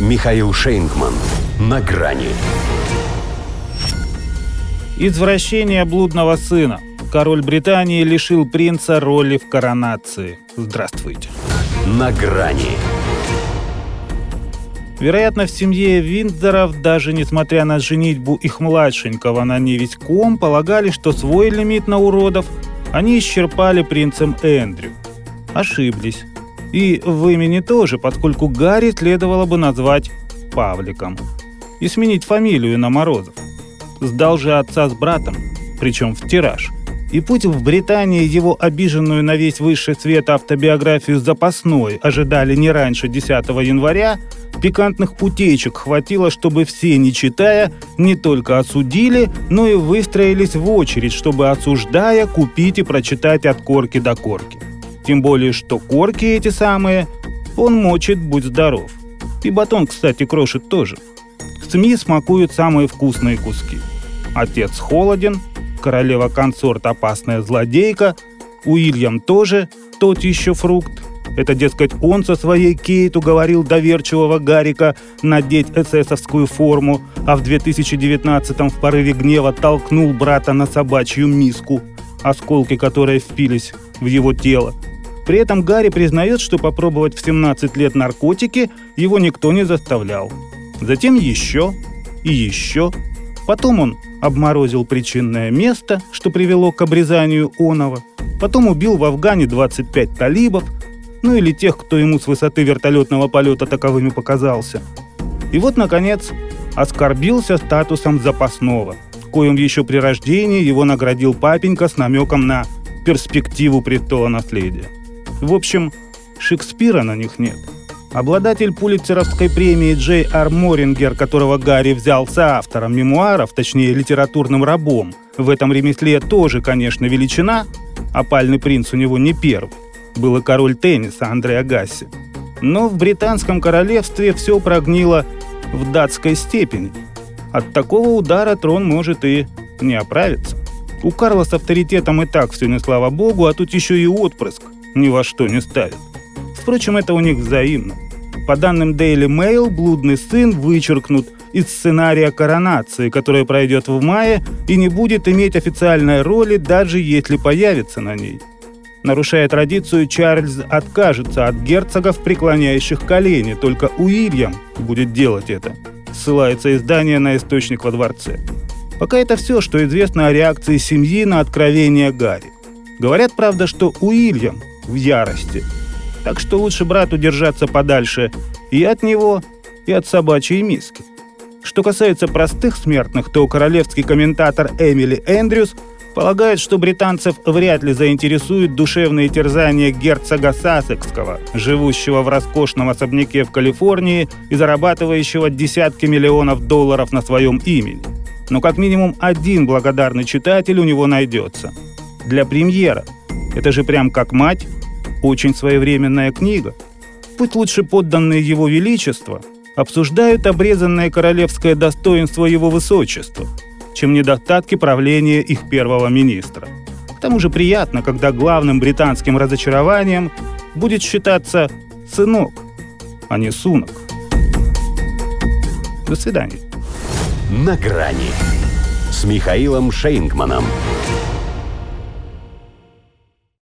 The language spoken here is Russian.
Михаил Шейнгман. На грани. Извращение блудного сына. Король Британии лишил принца роли в коронации. Здравствуйте. На грани. Вероятно, в семье Виндзоров, даже несмотря на женитьбу их младшенького на невеськом, полагали, что свой лимит на уродов они исчерпали принцем Эндрю. Ошиблись. И в имени тоже, поскольку Гарри следовало бы назвать Павликом. И сменить фамилию на Морозов. Сдал же отца с братом, причем в тираж. И путь в Британии его обиженную на весь высший свет автобиографию запасной ожидали не раньше 10 января, пикантных утечек хватило, чтобы все, не читая, не только осудили, но и выстроились в очередь, чтобы, осуждая, купить и прочитать от корки до корки. Тем более, что корки эти самые он мочит, будь здоров. И батон, кстати, крошит тоже. СМИ смакуют самые вкусные куски. Отец холоден, королева-консорт опасная злодейка, Уильям тоже тот еще фрукт. Это, дескать, он со своей Кейт уговорил доверчивого Гарика надеть эсэсовскую форму, а в 2019-м в порыве гнева толкнул брата на собачью миску, осколки которой впились в его тело. При этом Гарри признает, что попробовать в 17 лет наркотики его никто не заставлял. Затем еще и еще. Потом он обморозил причинное место, что привело к обрезанию Онова. Потом убил в Афгане 25 талибов, ну или тех, кто ему с высоты вертолетного полета таковыми показался. И вот, наконец, оскорбился статусом запасного, коим еще при рождении его наградил папенька с намеком на перспективу престола наследия. В общем, Шекспира на них нет. Обладатель пулитцеровской премии Джей Ар Морингер, которого Гарри взял автором мемуаров, точнее литературным рабом, в этом ремесле тоже, конечно, величина, опальный принц у него не первый. Был и король тенниса Андрей Агасси. Но в британском королевстве все прогнило в датской степени. От такого удара трон может и не оправиться. У Карла с авторитетом и так все не слава богу, а тут еще и отпрыск ни во что не ставит. Впрочем, это у них взаимно. По данным Daily Mail, блудный сын вычеркнут из сценария коронации, которая пройдет в мае и не будет иметь официальной роли, даже если появится на ней. Нарушая традицию, Чарльз откажется от герцогов, преклоняющих колени, только Уильям будет делать это. Ссылается издание на источник во дворце. Пока это все, что известно о реакции семьи на откровение Гарри. Говорят, правда, что Уильям в ярости. Так что лучше брату держаться подальше и от него, и от собачьей миски. Что касается простых смертных, то королевский комментатор Эмили Эндрюс полагает, что британцев вряд ли заинтересуют душевные терзания герцога Сассекского, живущего в роскошном особняке в Калифорнии и зарабатывающего десятки миллионов долларов на своем имени. Но как минимум один благодарный читатель у него найдется. Для премьера – это же прям как мать. Очень своевременная книга. Пусть лучше подданные его величества обсуждают обрезанное королевское достоинство его высочества, чем недостатки правления их первого министра. К тому же приятно, когда главным британским разочарованием будет считаться сынок, а не сунок. До свидания. На грани с Михаилом Шейнгманом.